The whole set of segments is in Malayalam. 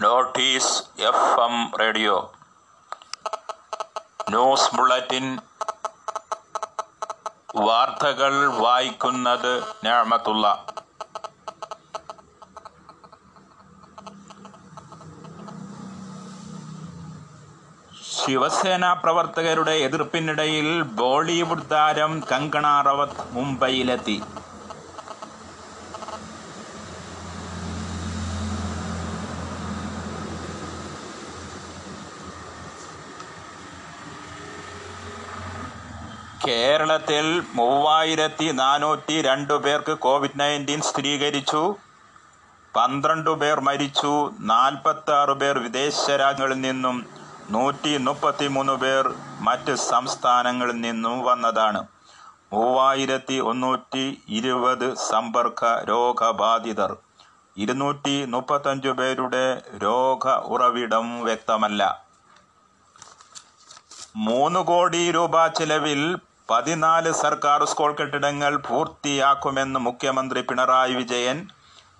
Notice F M radio. News bulletin. വാർത്തകൾ വായിക്കുന്നത് ഞാമത്തുള്ള. ശിവസേന പ്രവർത്തകരുടെ എതിർപ്പിനിടയിൽ ബോളിവുഡ് താരം കങ്കണ റവത്ത് മുംബൈയിലെത്തി. കേരളത്തിൽ മൂവായിരത്തി നാനൂറ്റി രണ്ട് പേർക്ക് കോവിഡ് നയന്റീൻ സ്ഥിരീകരിച്ചു. പന്ത്രണ്ട് പേർ മരിച്ചു. നാൽപ്പത്തി ആറ് പേർ വിദേശ രാജ്യങ്ങളിൽ നിന്നും നൂറ്റി മുപ്പത്തി മൂന്ന് പേർ മറ്റ് സംസ്ഥാനങ്ങളിൽ നിന്നും വന്നതാണ്. മൂവായിരത്തി ഒന്നൂറ്റി ഇരുപത് സമ്പർക്ക രോഗബാധിതർ. ഇരുന്നൂറ്റി മുപ്പത്തഞ്ചു പേരുടെ രോഗ ഉറവിടം വ്യക്തമല്ല. മൂന്ന് കോടി രൂപ ചെലവിൽ പതിനാല് സർക്കാർ സ്കൂൾ കെട്ടിടങ്ങൾ പൂർത്തിയാക്കുമെന്ന് മുഖ്യമന്ത്രി പിണറായി വിജയൻ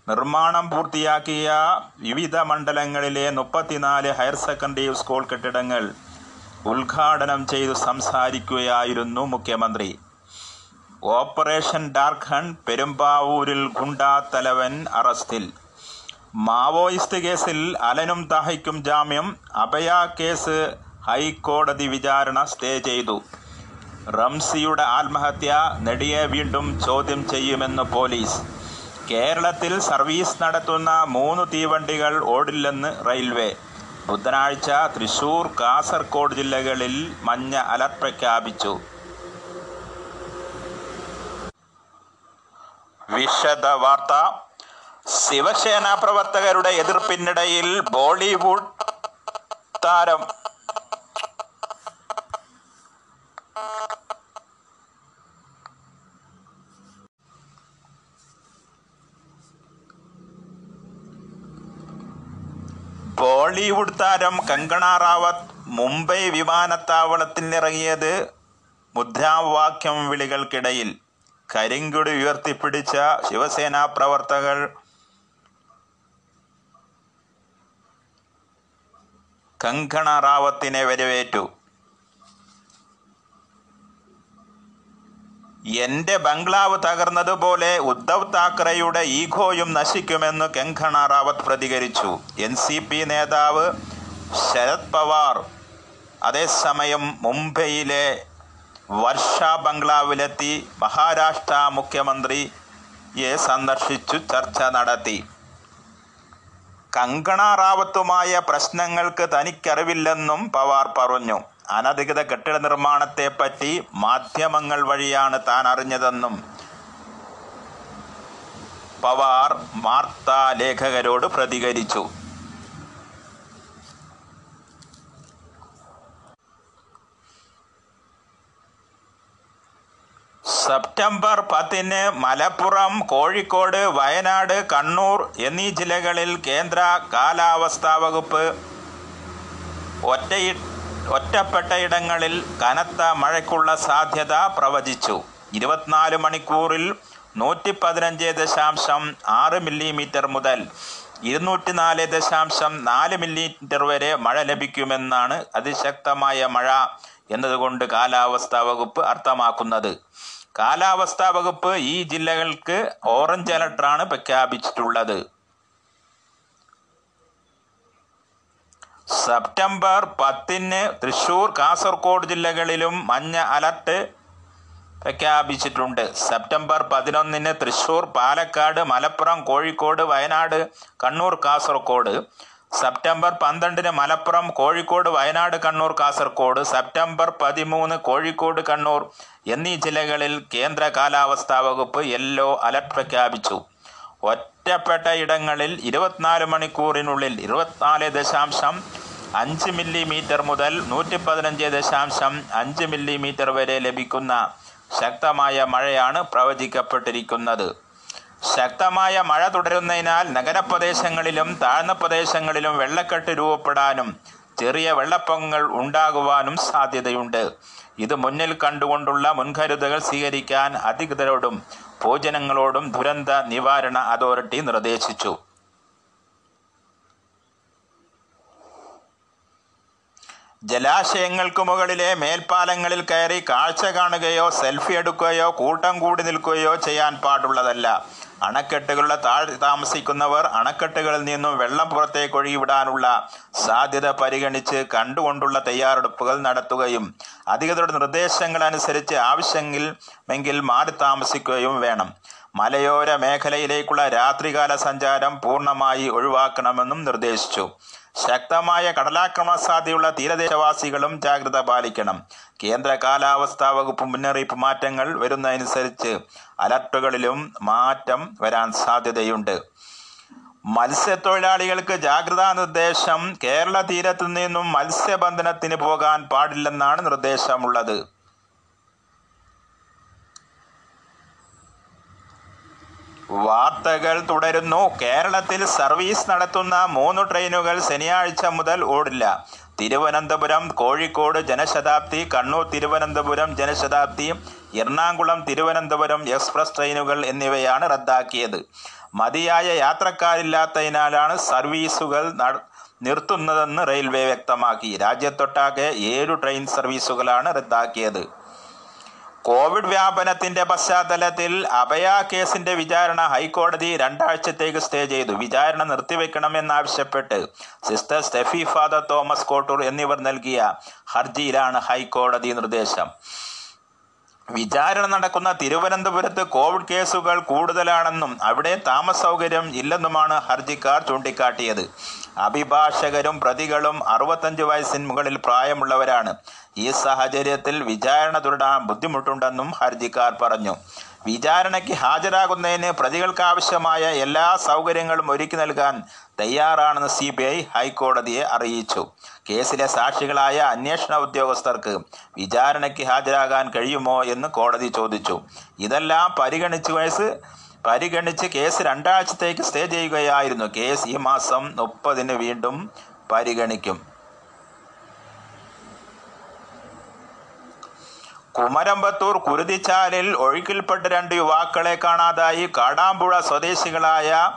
നിർമ്മാണം പൂർത്തിയാക്കിയ വിവിധ മണ്ഡലങ്ങളിലെ മുപ്പത്തിനാല് ഹയർ സെക്കൻഡറി സ്കൂൾ കെട്ടിടങ്ങൾ ഉദ്ഘാടനം ചെയ്തു സംസാരിക്കുകയായിരുന്നു മുഖ്യമന്ത്രി. ഓപ്പറേഷൻ ഡാർക്ക് ഹൺ പെരുമ്പാവൂരിൽ ഗുണ്ടാ തലവൻ അറസ്റ്റിൽ. മാവോയിസ്റ്റ് കേസിൽ അലനും തഹയ്ക്കും ജാമ്യം അഭയ കേസ് ഹൈക്കോടതി വിചാരണ സ്റ്റേ ചെയ്തു. റംസിയുടെ ആത്മഹത്യ നെടിയെ വീണ്ടും ചോദ്യം ചെയ്യുമെന്ന് പോലീസ്. കേരളത്തിൽ സർവീസ് നടത്തുന്ന മൂന്ന് തീവണ്ടികൾ ഓടില്ലെന്ന് റെയിൽവേ. ബുധനാഴ്ച തൃശൂർ കാസർഗോഡ് ജില്ലകളിൽ മഞ്ഞ അലർട്ട് പ്രഖ്യാപിച്ചു. വിശദ വാർത്ത ശിവസേന പ്രവർത്തകരുടെ എതിർപ്പിനിടയിൽ ബോളിവുഡ് താരം ബോളിവുഡ് താരം കങ്കണ റാവത്ത് മുംബൈ വിമാനത്താവളത്തിൽ ഇറങ്ങിയത് മുദ്രാവാക്യം വിളികൾക്കിടയിൽ. കരിങ്കുടി ഉയർത്തിപ്പിടിച്ച ശിവസേന പ്രവർത്തകർ കങ്കണ റാവത്തിനെ വരവേറ്റു. എന്റെ ബംഗ്ലാവ് തകർന്നതുപോലെ ഉദ്ധവ് താക്കറെയുടെ ഈഗോയും നശിക്കുമെന്ന് കെങ്കണ റാവത്ത് പ്രതികരിച്ചു. എൻ സി പി നേതാവ് ശരത് പവാർ അതേസമയം മുംബൈയിലെ വർഷ ബംഗ്ലാവിലെത്തി മഹാരാഷ്ട്ര മുഖ്യമന്ത്രിയെ സന്ദർശിച്ചു ചർച്ച നടത്തി. കങ്കണ റാവത്തുമായ പ്രശ്നങ്ങൾക്ക് തനിക്കറിവില്ലെന്നും പവാർ പറഞ്ഞു. അനധികൃത കെട്ടിട നിർമ്മാണത്തെ പറ്റി മാധ്യമങ്ങൾ വഴിയാണ് താൻ അറിഞ്ഞതെന്നും പവാർ വാർത്താ ലേഖകരോട് പ്രതികരിച്ചു. സെപ്റ്റംബർ പത്തിന് മലപ്പുറം കോഴിക്കോട് വയനാട് കണ്ണൂർ എന്നീ ജില്ലകളിൽ കേന്ദ്ര കാലാവസ്ഥാ വകുപ്പ് ഒറ്റയി ഒറ്റപ്പെട്ട ഇടങ്ങളിൽ കനത്ത മഴയ്ക്കുള്ള സാധ്യത പ്രവചിച്ചു. ഇരുപത്തിനാല് മണിക്കൂറിൽ നൂറ്റി പതിനഞ്ച് ദശാംശം ആറ് മില്ലിമീറ്റർ മുതൽ ഇരുന്നൂറ്റി നാല് ദശാംശം നാല് മില്ലിമീറ്റർ വരെ മഴ ലഭിക്കുമെന്നാണ് അതിശക്തമായ മഴ എന്നതുകൊണ്ട് കാലാവസ്ഥാ വകുപ്പ് അർത്ഥമാക്കുന്നത്. കാലാവസ്ഥാ വകുപ്പ് ഈ ജില്ലകൾക്ക് ഓറഞ്ച് അലർട്ടാണ് പ്രഖ്യാപിച്ചിട്ടുള്ളത്. സെപ്റ്റംബർ പത്തിന് തൃശൂർ കാസർഗോഡ് ജില്ലകളിലും മഞ്ഞ അലർട്ട് പ്രഖ്യാപിച്ചിട്ടുണ്ട്. സെപ്റ്റംബർ പതിനൊന്നിന് തൃശൂർ പാലക്കാട് മലപ്പുറം കോഴിക്കോട് വയനാട് കണ്ണൂർ കാസർഗോഡ് സെപ്റ്റംബർ പന്ത്രണ്ടിന് മലപ്പുറം കോഴിക്കോട് വയനാട് കണ്ണൂർ കാസർഗോഡ് സെപ്റ്റംബർ പതിമൂന്ന് കോഴിക്കോട് കണ്ണൂർ എന്നീ ജില്ലകളിൽ കേന്ദ്ര കാലാവസ്ഥാ വകുപ്പ് യെല്ലോ അലർട്ട് പ്രഖ്യാപിച്ചു. ഒറ്റപ്പെട്ട ഇടങ്ങളിൽ ഇരുപത്തിനാല് മണിക്കൂറിനുള്ളിൽ ഇരുപത്തിനാല് ദശാംശം അഞ്ച് മില്ലിമീറ്റർ മുതൽ നൂറ്റി പതിനഞ്ച് ദശാംശം അഞ്ച് മില്ലിമീറ്റർ വരെ ലഭിക്കുന്ന ശക്തമായ മഴയാണ് പ്രവചിക്കപ്പെട്ടിരിക്കുന്നത്. ശക്തമായ മഴ തുടരുന്നതിനാൽ നഗരപ്രദേശങ്ങളിലും താഴ്ന്ന പ്രദേശങ്ങളിലും വെള്ളക്കെട്ട് രൂപപ്പെടാനും ചെറിയ വെള്ളപ്പൊക്കങ്ങൾ ഉണ്ടാകുവാനും സാധ്യതയുണ്ട്. ഇത് മുന്നിൽ കണ്ടുകൊണ്ടുള്ള മുൻകരുതലുകൾ സ്വീകരിക്കാൻ അധികൃതരോടും പൊതുജനങ്ങളോടും ദുരന്ത നിവാരണ അതോറിറ്റി നിർദ്ദേശിച്ചു. ജലാശയങ്ങൾക്ക് മുകളിലെ മേൽപ്പാലങ്ങളിൽ കയറി കാഴ്ച കാണുകയോ സെൽഫി എടുക്കുകയോ കൂട്ടം കൂടി നിൽക്കുകയോ ചെയ്യാൻ പാടുള്ളതല്ല. അണക്കെട്ടുകളുടെ താഴെ താമസിക്കുന്നവർ അണക്കെട്ടുകളിൽ നിന്നും വെള്ളം പുറത്തേക്ക് ഒഴുകിവിടാനുള്ള സാധ്യത പരിഗണിച്ച് കണ്ടുകൊണ്ടുള്ള തയ്യാറെടുപ്പുകൾ നടത്തുകയും അധികൃതരുടെ നിർദ്ദേശങ്ങൾ അനുസരിച്ച് ആവശ്യമെങ്കിൽ എങ്കിൽ മാറി താമസിക്കുകയും വേണം. മലയോര മേഖലയിലേക്കുള്ള രാത്രികാല സഞ്ചാരം പൂർണമായി ഒഴിവാക്കണമെന്നും നിർദ്ദേശിച്ചു. ശക്തമായ കടലാക്രമണ സാധ്യതയുള്ള തീരദേശവാസികളും ജാഗ്രത പാലിക്കണം. കേന്ദ്ര കാലാവസ്ഥാ വകുപ്പ് മുന്നറിയിപ്പ് മാറ്റങ്ങൾ വരുന്നതനുസരിച്ച് അലർട്ടുകളിലും മാറ്റം വരാൻ സാധ്യതയുണ്ട്. മത്സ്യത്തൊഴിലാളികൾക്ക് ജാഗ്രതാ നിർദ്ദേശം കേരള തീരത്തു നിന്നും മത്സ്യബന്ധനത്തിന് പോകാൻ പാടില്ലെന്നാണ് നിർദ്ദേശമുള്ളത്. വാർത്തകൾ തുടരുന്നു. കേരളത്തിൽ സർവീസ് നടത്തുന്ന മൂന്ന് ട്രെയിനുകൾ ശനിയാഴ്ച മുതൽ ഓടില്ല. തിരുവനന്തപുരം കോഴിക്കോട് ജനശതാബ്ദി കണ്ണൂർ തിരുവനന്തപുരം ജനശതാബ്ദി എറണാകുളം തിരുവനന്തപുരം എക്സ്പ്രസ് ട്രെയിനുകൾ എന്നിവയാണ് റദ്ദാക്കിയത്. മതിയായ യാത്രക്കാരില്ലാത്തതിനാലാണ് സർവീസുകൾ നിർത്തുന്നതെന്ന് റെയിൽവേ വ്യക്തമാക്കി. രാജ്യത്തൊട്ടാകെ ഏഴു ട്രെയിൻ സർവീസുകളാണ് റദ്ദാക്കിയത്. കോവിഡ് വ്യാപനത്തിന്റെ പശ്ചാത്തലത്തിൽ അഭയ കേസിന്റെ വിചാരണ ഹൈക്കോടതി രണ്ടാഴ്ചത്തേക്ക് സ്റ്റേ ചെയ്തു. വിചാരണ നിർത്തിവെക്കണമെന്നാവശ്യപ്പെട്ട് സിസ്റ്റർ സ്റ്റെഫി ഫാദർ തോമസ് കോട്ടൂർ എന്നിവർ നൽകിയ ഹർജിയിലാണ് ഹൈക്കോടതി നിർദ്ദേശം. വിചാരണ നടക്കുന്ന തിരുവനന്തപുരത്ത് കോവിഡ് കേസുകൾ കൂടുതലാണെന്നും അവിടെ താമസ സൗകര്യം ഇല്ലെന്നുമാണ് ഹർജിക്കാർ ചൂണ്ടിക്കാട്ടിയത്. അഭിഭാഷകരും പ്രതികളും അറുപത്തഞ്ച് വയസ്സിന് മുകളിൽ പ്രായമുള്ളവരാണ്. ഈ സാഹചര്യത്തിൽ വിചാരണ തുടരാൻ ബുദ്ധിമുട്ടുണ്ടെന്നും ഹർജിക്കാർ പറഞ്ഞു. വിചാരണയ്ക്ക് ഹാജരാകുന്നതിന് പ്രതികൾക്കാവശ്യമായ എല്ലാ സൗകര്യങ്ങളും ഒരുക്കി നൽകാൻ തയ്യാറാണെന്ന് സി ബി ഐ ഹൈക്കോടതിയെ അറിയിച്ചു. കേസിലെ സാക്ഷികളായ അന്വേഷണ ഉദ്യോഗസ്ഥർക്ക് വിചാരണയ്ക്ക് ഹാജരാകാൻ കഴിയുമോ എന്ന് കോടതി ചോദിച്ചു. ഇതെല്ലാം പരിഗണിച്ച് വയസ്സ് പരിഗണിച്ച് കേസ് രണ്ടാഴ്ചത്തേക്ക് സ്റ്റേ ചെയ്യുകയായിരുന്നു. കേസ് ഈ മാസം മുപ്പതിന് വീണ്ടും പരിഗണിക്കും. കുമരമ്പത്തൂർ കുരുതിച്ചാലിൽ ഒഴുക്കിൽപ്പെട്ട രണ്ട് യുവാക്കളെ കാണാതായി കാടാമ്പുഴ സ്വദേശികളായ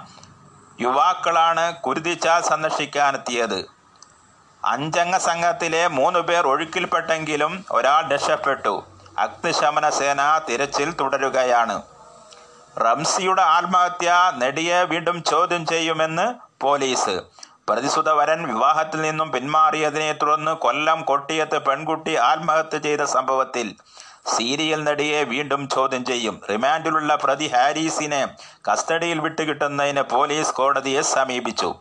യുവാക്കളാണ് കുരുതിച്ച സന്ദർശിക്കാനെത്തിയത്. അഞ്ചംഗ സംഘത്തിലെ മൂന്ന് പേർ ഒഴുക്കിൽപ്പെട്ടെങ്കിലും ഒരാൾ രക്ഷപ്പെട്ടു. അഗ്നിശമന സേന തിരച്ചിൽ തുടരുകയാണ്. റംസിയുടെ ആത്മഹത്യ നെടിയെ വീണ്ടും ചോദ്യം ചെയ്യുമെന്ന് പോലീസ്. പ്രതിസുധവരൻ വിവാഹത്തിൽ നിന്നും പിന്മാറിയതിനെ തുടർന്ന് കൊല്ലം കൊട്ടിയത്ത് പെൺകുട്ടി ആത്മഹത്യ ചെയ്ത സംഭവത്തിൽ സീരിയൽ നടിയെ വീണ്ടും ചോദ്യം ചെയ്യും. റിമാൻഡിലുള്ള പ്രതി ഹാരിസിനെ കസ്റ്റഡിയിൽ വിട്ടുകിട്ടുന്നതിന് പോലീസ് കോടതിയെ സമീപിച്ചു.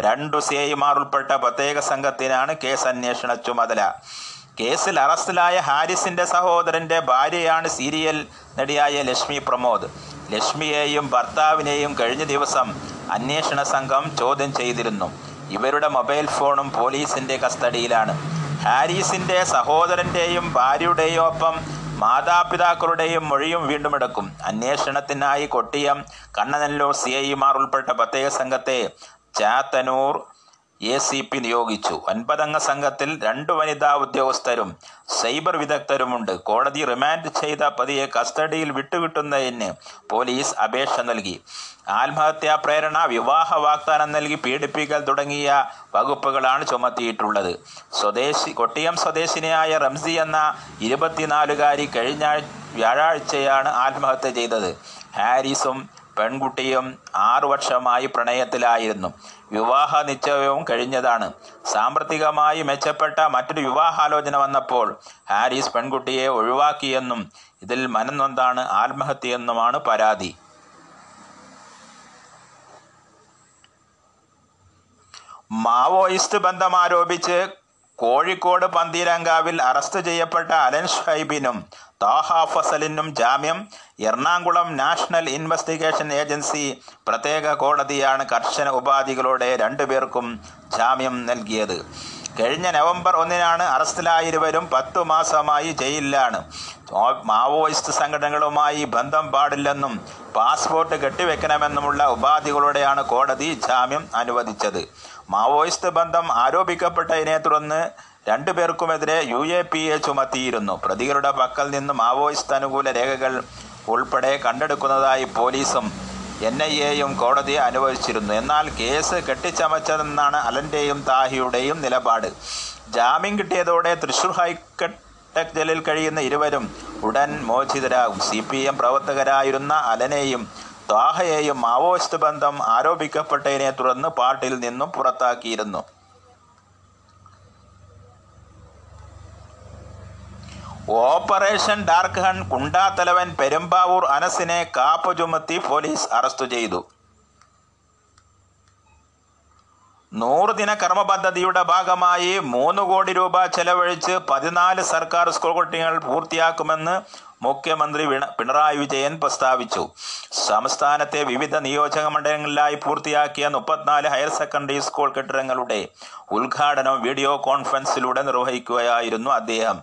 രണ്ടു സിഐമാർ ഉൾപ്പെട്ട പ്രത്യേക സംഘത്തിനാണ് കേസ് അന്വേഷണ ചുമതല. കേസിൽ അറസ്റ്റിലായ ഹാരിസിന്റെ സഹോദരന്റെ ഭാര്യയാണ് സീരിയൽ നടിയായ ലക്ഷ്മി പ്രമോദ്. ലക്ഷ്മിയെയും ഭർത്താവിനെയും കഴിഞ്ഞ ദിവസം അന്വേഷണ സംഘം ചോദ്യം ചെയ്തിരുന്നു. ഇവരുടെ മൊബൈൽ ഫോണും പോലീസിന്റെ കസ്റ്റഡിയിലാണ്. ഹാരിസിന്റെ സഹോദരന്റെയും ഭാര്യയുടെയും ഒപ്പം മാതാപിതാക്കളുടെയും മൊഴിയും വീണ്ടും എടുക്കും. അന്വേഷണത്തിനായി കൊട്ടിയം കണ്ണനല്ലൂർ സി ഐമാർ ഉൾപ്പെട്ട പ്രത്യേക സംഘത്തെ ചാത്തനൂർ എ സി പി നിയോഗിച്ചു. ഒൻപതംഗ സംഘത്തിൽ രണ്ട് വനിതാ ഉദ്യോഗസ്ഥരും സൈബർ വിദഗ്ധരുമുണ്ട്. കോടതി റിമാൻഡ് ചെയ്ത പ്രതിയെ കസ്റ്റഡിയിൽ വിട്ടുകിട്ടുന്നതിന് പോലീസ് അപേക്ഷ നൽകി. ആത്മഹത്യാ പ്രേരണ വിവാഹ വാഗ്ദാനം നൽകി പീഡിപ്പിക്കൽ തുടങ്ങിയ വകുപ്പുകളാണ് ചുമത്തിയിട്ടുള്ളത്. സ്വദേശി കൊട്ടിയം സ്വദേശിനിയായ റംസി എന്ന ഇരുപത്തിനാലുകാരി കഴിഞ്ഞ വ്യാഴാഴ്ചയാണ് ആത്മഹത്യ ചെയ്തത്. ഹാരിസും പെൺകുട്ടിയും ആറു വർഷമായി പ്രണയത്തിലായിരുന്നു. വിവാഹ നിശ്ചയവും കഴിഞ്ഞതാണ്. സാമ്പത്തികമായി മെച്ചപ്പെട്ട മറ്റൊരു വിവാഹാലോചന വന്നപ്പോൾ ഹാരിസ് പെൺകുട്ടിയെ ഒഴിവാക്കിയെന്നും ഇതിൽ മനംനൊന്താണ് ആത്മഹത്യയെന്നുമാണ് പരാതി. മാവോയിസ്റ്റ് ബന്ധം ആരോപിച്ച് കോഴിക്കോട് പന്തീരങ്കാവിൽ അറസ്റ്റ് ചെയ്യപ്പെട്ട അലൻ ഷൈബിനും താഹ ഫസലിനും ജാമ്യം. എറണാകുളം നാഷണൽ ഇൻവെസ്റ്റിഗേഷൻ ഏജൻസി പ്രത്യേക കോടതിയാണ് കർശന ഉപാധികളോടെ രണ്ടുപേർക്കും ജാമ്യം നൽകിയത്. കഴിഞ്ഞ നവംബർ ഒന്നിനാണ് അറസ്റ്റിലായിരുവരും പത്തു മാസമായി ജയിലിലാണ്. മാവോയിസ്റ്റ് സംഘടനകളുമായി ബന്ധം പാടില്ലെന്നും പാസ്പോർട്ട് കെട്ടിവെക്കണമെന്നുമുള്ള ഉപാധികളോടെയാണ് കോടതി ജാമ്യം അനുവദിച്ചത്. മാവോയിസ്റ്റ് ബന്ധം ആരോപിക്കപ്പെട്ടതിനെ തുടർന്ന് രണ്ടുപേർക്കുമെതിരെ യു എ പി എ ചുമത്തിയിരുന്നു. പ്രതികളുടെ പക്കൽ നിന്ന് മാവോയിസ്റ്റ് അനുകൂല രേഖകൾ ഉൾപ്പെടെ കണ്ടെടുക്കുന്നതായി പോലീസും എൻ ഐ എയും കോടതിയെ അനുവദിച്ചിരുന്നു. എന്നാൽ കേസ് കെട്ടിച്ചമച്ചതെന്നാണ് അലന്റെയും താഹിയുടെയും നിലപാട്. ജാമ്യം കിട്ടിയതോടെ തൃശൂർ ഹൈക്കോടതി ജയിലിൽ കഴിയുന്ന ഇരുവരും ഉടൻ മോചിതരാകും. സി പി എം പ്രവർത്തകരായിരുന്ന അലനെയും ത്വാഹയെയും മാവോയിസ്റ്റ് ബന്ധം ആരോപിക്കപ്പെട്ടതിനെ തുടർന്ന് പാർട്ടിയിൽ നിന്നും പുറത്താക്കിയിരുന്നു. ഓപ്പറേഷൻ ഡാർക്ക് ഹൺ കുണ്ടാത്തലവൻ പെരുമ്പാവൂർ അനസിനെ കാപ്പ് ചുമത്തി പോലീസ് അറസ്റ്റ് ചെയ്തു. നൂറുദിന കർമ്മ പദ്ധതിയുടെ ഭാഗമായി മൂന്ന് കോടി രൂപ ചെലവഴിച്ച് പതിനാല് സർക്കാർ സ്കൂൾ കുട്ടികൾ പൂർത്തിയാക്കുമെന്ന് മുഖ്യമന്ത്രി പിണറായി വിജയൻ പ്രസ്താവിച്ചു. സംസ്ഥാനത്തെ വിവിധ നിയോജക മണ്ഡലങ്ങളിലായി പൂർത്തിയാക്കിയ മുപ്പത്തിനാല് ഹയർ സെക്കൻഡറി സ്കൂൾ കെട്ടിടങ്ങളുടെ ഉദ്ഘാടനം വീഡിയോ കോൺഫറൻസിലൂടെ നിർവഹിക്കുകയായിരുന്നു അദ്ദേഹം.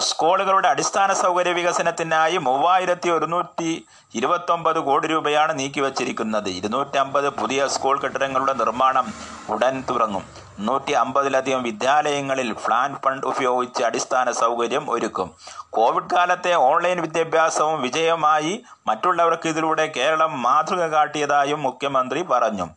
സ്കൂളുകളുടെ അടിസ്ഥാന സൗകര്യ വികസനത്തിനായി മൂവായിരത്തി ഒരുന്നൂറ്റി ഇരുപത്തൊമ്പത് കോടി രൂപയാണ് നീക്കിവച്ചിരിക്കുന്നത്. ഇരുന്നൂറ്റമ്പത് പുതിയ സ്കൂൾ കെട്ടിടങ്ങളുടെ നിർമ്മാണം ഉടൻ തുടങ്ങും നൂറ്റി അമ്പതിലധികം വിദ്യാലയങ്ങളിൽ ഫ്ലാൻ ഫണ്ട് ഉപയോഗിച്ച് അടിസ്ഥാന സൗകര്യം ഒരുക്കും. കോവിഡ് കാലത്തെ ഓൺലൈൻ വിദ്യാഭ്യാസവും വിജയമായി മറ്റുള്ളവർക്ക് ഇതിലൂടെ കേരളം മാതൃക കാട്ടിയതായും മുഖ്യമന്ത്രി പറഞ്ഞു.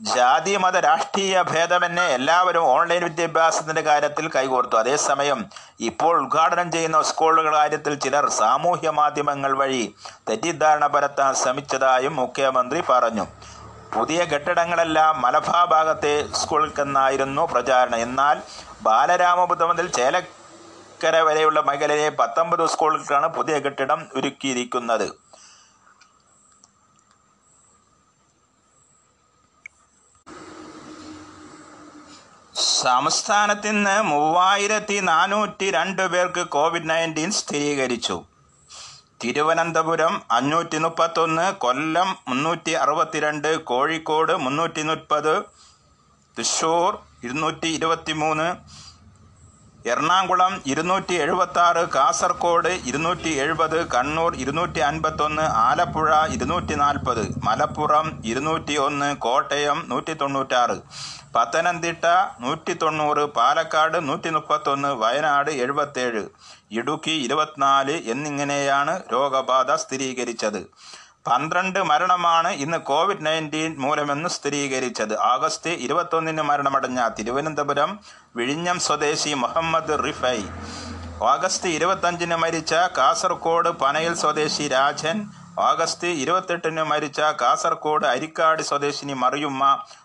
ജാതി മത രാഷ്ട്രീയ ഭേദമെന്നെ എല്ലാവരും ഓൺലൈൻ വിദ്യാഭ്യാസത്തിന്റെ കാര്യത്തിൽ കൈകോർത്തു. അതേസമയം ഇപ്പോൾ ഉദ്ഘാടനം ചെയ്യുന്ന സ്കൂളുകൾ കാര്യത്തിൽ ചിലർ സാമൂഹ്യ മാധ്യമങ്ങൾ വഴി തെറ്റിദ്ധാരണ പരത്താൻ ശ്രമിച്ചതായും മുഖ്യമന്ത്രി പറഞ്ഞു. പുതിയ കെട്ടിടങ്ങളെല്ലാം മലബാർ ഭാഗത്തെ സ്കൂളുകൾക്കെന്നായിരുന്നു പ്രചാരണം. എന്നാൽ ബാലരാമപുരം മുതൽ ചേലക്കര വരെയുള്ള മേഖലയിലെ പത്തൊമ്പത് സ്കൂളുകൾക്കാണ് പുതിയ കെട്ടിടം ഒരുക്കിയിരിക്കുന്നത്. സംസ്ഥാനത്ത് ഇന്ന് മൂവായിരത്തി നാനൂറ്റി രണ്ട് പേർക്ക് കോവിഡ് നയന്റീൻ സ്ഥിരീകരിച്ചു. തിരുവനന്തപുരം അഞ്ഞൂറ്റി മുപ്പത്തൊന്ന് കൊല്ലം മുന്നൂറ്റി അറുപത്തിരണ്ട് കോഴിക്കോട് മുന്നൂറ്റി മുപ്പത് തൃശ്ശൂർ ഇരുന്നൂറ്റി ഇരുപത്തി മൂന്ന് എറണാകുളം ഇരുന്നൂറ്റി എഴുപത്തി ആറ് കാസർഗോഡ് ഇരുന്നൂറ്റി എഴുപത് കണ്ണൂർ ഇരുന്നൂറ്റി അൻപത്തൊന്ന് ആലപ്പുഴ ഇരുന്നൂറ്റി നാൽപ്പത് മലപ്പുറം ഇരുന്നൂറ്റി ഒന്ന് കോട്ടയം നൂറ്റി തൊണ്ണൂറ്റാറ് പത്തനംതിട്ട നൂറ്റി തൊണ്ണൂറ് പാലക്കാട് നൂറ്റി മുപ്പത്തൊന്ന് വയനാട് എഴുപത്തേഴ് ഇടുക്കി ഇരുപത്തിനാല് എന്നിങ്ങനെയാണ് രോഗബാധ സ്ഥിരീകരിച്ചത്. പന്ത്രണ്ട് മരണമാണ് ഇന്ന് കോവിഡ് നയന്റീൻ മൂലമെന്ന് സ്ഥിരീകരിച്ചത്. ആഗസ്റ്റ് ഇരുപത്തൊന്നിന് മരണമടഞ്ഞ തിരുവനന്തപുരം വിഴിഞ്ഞം സ്വദേശി മുഹമ്മദ് റിഫൈ. ഓഗസ്റ്റ് ഇരുപത്തഞ്ചിന് മരിച്ച കാസർഗോഡ് പനയിൽ സ്വദേശി രാജൻ ഓഗസ്റ്റ് ഇരുപത്തെട്ടിന് മരിച്ച കാസർഗോഡ് അരിക്കാട് സ്വദേശിനി മറിയുമ്മ.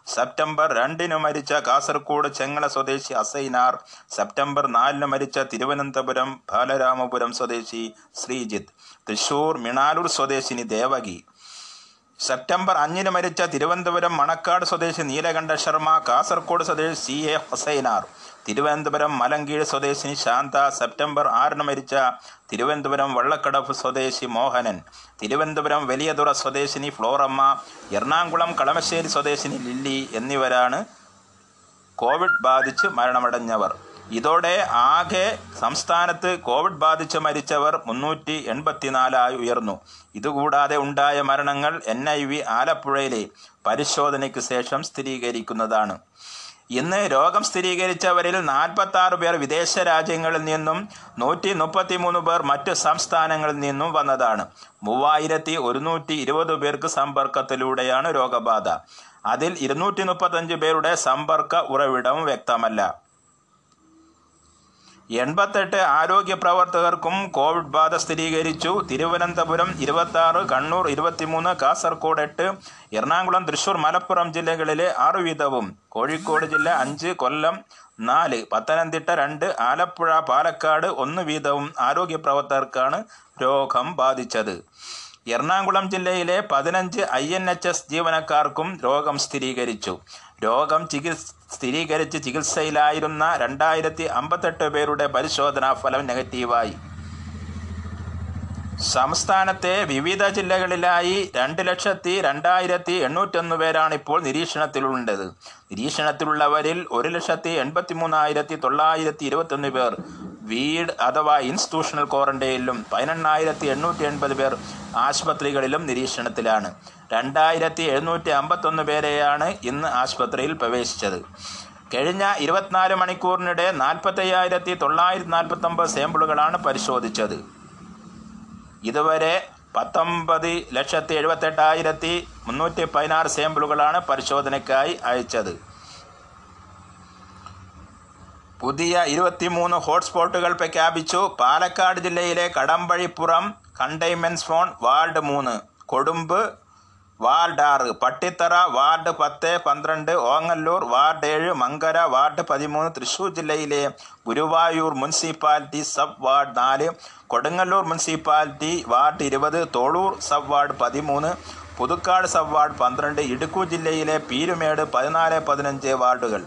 സെപ്റ്റംബർ രണ്ടിന് മരിച്ച കാസർഗോഡ് ചെങ്ങള സ്വദേശി അസൈനാർ. സെപ്റ്റംബർ നാലിന് മരിച്ച തിരുവനന്തപുരം ബാലരാമപുരം സ്വദേശി ശ്രീജിത്ത്. തൃശൂർ മിണാലൂർ സ്വദേശിനി ദേവകി. സെപ്റ്റംബർ അഞ്ചിന് മരിച്ച തിരുവനന്തപുരം മണക്കാട് സ്വദേശി നീലകണ്ഠ ശർമ്മ. കാസർഗോഡ് സ്വദേശി സി എ ഹുസൈനാർ. തിരുവനന്തപുരം മലങ്കീഴ് സ്വദേശിനി ശാന്ത സെപ്റ്റംബർ ആറിന് മരിച്ച തിരുവനന്തപുരം വള്ളക്കടവ് സ്വദേശി മോഹനൻ തിരുവനന്തപുരം വലിയതുറ സ്വദേശിനി ഫ്ലോറമ്മ എറണാകുളം കളമശ്ശേരി സ്വദേശിനി ലില്ലി എന്നിവരാണ് കോവിഡ് ബാധിച്ച് മരണമടഞ്ഞവർ. ഇതോടെ ആകെ സംസ്ഥാനത്ത് കോവിഡ് ബാധിച്ച് മരിച്ചവർ മുന്നൂറ്റി എൺപത്തിനാലായി ഉയർന്നു. ഇതുകൂടാതെ ഉണ്ടായ മരണങ്ങൾ എൻ ഐ വി ആലപ്പുഴയിലെ പരിശോധനയ്ക്ക് ശേഷം സ്ഥിരീകരിക്കുന്നതാണ്. ഇന്ന് രോഗം സ്ഥിരീകരിച്ചവരിൽ നാൽപ്പത്തി ആറ് പേർ വിദേശ രാജ്യങ്ങളിൽ നിന്നും നൂറ്റി മുപ്പത്തി മൂന്ന് പേർ മറ്റ് സംസ്ഥാനങ്ങളിൽ നിന്നും വന്നതാണ്. മൂവായിരത്തി ഒരുന്നൂറ്റി ഇരുപത് പേർക്ക് സമ്പർക്കത്തിലൂടെയാണ് രോഗബാധ. അതിൽ ഇരുന്നൂറ്റി മുപ്പത്തഞ്ച് പേരുടെ സമ്പർക്ക ഉറവിടം വ്യക്തമല്ല. എൺപത്തെട്ട് ആരോഗ്യ പ്രവർത്തകർക്കും കോവിഡ് ബാധ സ്ഥിരീകരിച്ചു. തിരുവനന്തപുരം ഇരുപത്തി ആറ് കണ്ണൂർ ഇരുപത്തിമൂന്ന് കാസർഗോഡ് എട്ട് എറണാകുളം തൃശൂർ മലപ്പുറം ജില്ലകളിലെ ആറു വീതവും. കോഴിക്കോട് ജില്ല അഞ്ച് കൊല്ലം നാല് പത്തനംതിട്ട രണ്ട് ആലപ്പുഴ പാലക്കാട് ഒന്ന് വീതവും ആരോഗ്യ പ്രവർത്തകർക്കാണ് രോഗം ബാധിച്ചത്. എറണാകുളം ജില്ലയിലെ പതിനഞ്ച് ഐ എൻ എച്ച് എസ് ജീവനക്കാർക്കും രോഗം സ്ഥിരീകരിച്ചു. രോഗം ചികിത്സ സ്ഥിരീകരിച്ച് ചികിത്സയിലായിരുന്ന രണ്ടായിരത്തി അമ്പത്തെട്ട് പേരുടെ പരിശോധനാ ഫലം നെഗറ്റീവായി. സംസ്ഥാനത്തെ വിവിധ ജില്ലകളിലായി രണ്ട് ലക്ഷത്തി രണ്ടായിരത്തി എണ്ണൂറ്റൊന്ന് പേരാണ് ഇപ്പോൾ നിരീക്ഷണത്തിലുള്ളത്. നിരീക്ഷണത്തിലുള്ളവരിൽ ഒരു ലക്ഷത്തി എൺപത്തി മൂന്നായിരത്തി തൊള്ളായിരത്തി ഇരുപത്തൊന്ന് പേർ വീട് അഥവാ ഇൻസ്റ്റിറ്റ്യൂഷണൽ ക്വാറന്റൈനിലും പതിനെണ്ണായിരത്തി എണ്ണൂറ്റി എൺപത് പേർ ആശുപത്രികളിലും നിരീക്ഷണത്തിലാണ്. രണ്ടായിരത്തി എഴുന്നൂറ്റി അമ്പത്തൊന്ന് പേരെയാണ് ഇന്ന് ആശുപത്രിയിൽ പ്രവേശിച്ചത്. കഴിഞ്ഞ ഇരുപത്തിനാല് മണിക്കൂറിനിടെ നാൽപ്പത്തയ്യായിരത്തി തൊള്ളായിരത്തി നാൽപ്പത്തൊമ്പത് സാമ്പിളുകളാണ് പരിശോധിച്ചത്. ഇതുവരെ പത്തൊമ്പത് ലക്ഷത്തി എഴുപത്തെട്ടായിരത്തി മുന്നൂറ്റി പതിനാറ് സാമ്പിളുകളാണ് പരിശോധനയ്ക്കായി അയച്ചത്. പുതിയ ഇരുപത്തിമൂന്ന് ഹോട്ട്സ്പോട്ടുകൾ പ്രഖ്യാപിച്ചു. പാലക്കാട് ജില്ലയിലെ കടമ്പഴിപ്പുറം കണ്ടെയ്ൻമെന്റ് സോൺ വാർഡ് മൂന്ന് കൊടുമ്പ് വാർഡ് ആറ് പട്ടിത്തറ വാർഡ് പത്ത് പന്ത്രണ്ട് ഓങ്ങല്ലൂർ വാർഡ് ഏഴ് മങ്കര വാർഡ് പതിമൂന്ന് തൃശൂർ ജില്ലയിലെ ഗുരുവായൂർ മുനിസിപ്പാലിറ്റി സബ് വാർഡ് നാല് കൊടുങ്ങല്ലൂർ മുനിസിപ്പാലിറ്റി വാർഡ് ഇരുപത് തോളൂർ സബ് വാർഡ് പതിമൂന്ന് പുതുക്കാട് സബ് വാർഡ് പന്ത്രണ്ട് ഇടുക്കു ജില്ലയിലെ പീരുമേട് പതിനാല് പതിനഞ്ച് വാർഡുകൾ.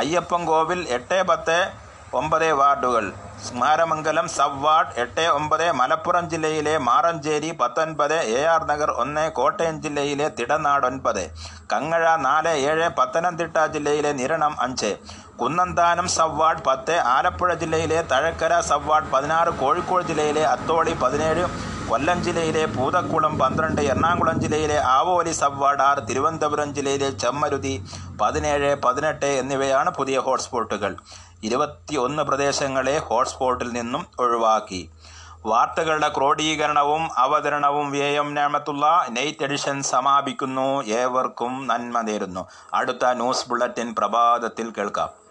അയ്യപ്പൻകോവിൽ എട്ട് പത്ത് ഒമ്പത് വാർഡുകൾ. സ്മാരമംഗലം സബ് വാർഡ് എട്ട് ഒമ്പത് മലപ്പുറം ജില്ലയിലെ മാറഞ്ചേരി പത്തൊൻപത് എ ആർ നഗർ ഒന്ന് കോട്ടയം ജില്ലയിലെ തിടനാട് ഒൻപത് കങ്ങഴ നാല് ഏഴ് പത്തനംതിട്ട ജില്ലയിലെ നിരണം അഞ്ച് കുന്നന്താനം സബ് വാർഡ് പത്ത് ആലപ്പുഴ ജില്ലയിലെ തഴക്കര സബ് വാർഡ് പതിനാറ് കോഴിക്കോട് ജില്ലയിലെ അത്തോളി പതിനേഴ് കൊല്ലം ജില്ലയിലെ പൂതക്കുളം പന്ത്രണ്ട് എറണാകുളം ജില്ലയിലെ ആവോലി ആറ് തിരുവനന്തപുരം ജില്ലയിലെ ചെമ്മരുതി പതിനേഴ് പതിനെട്ട് എന്നിവയാണ് പുതിയ ഹോട്ട്സ്പോട്ടുകൾ. ഇരുപത്തിയൊന്ന് പ്രദേശങ്ങളെ ഹോട്ട്സ്പോട്ടിൽ നിന്നും ഒഴിവാക്കി. വാർത്തകളുടെ ക്രോഡീകരണവും അവതരണവും വ്യയം നേമത്തുള്ള നൈറ്റ് എഡിഷൻ സമാപിക്കുന്നു. ഏവർക്കും നന്മ നേരുന്നു. അടുത്ത ന്യൂസ് ബുള്ളറ്റിൻ പ്രഭാതത്തിൽ കേൾക്കാം.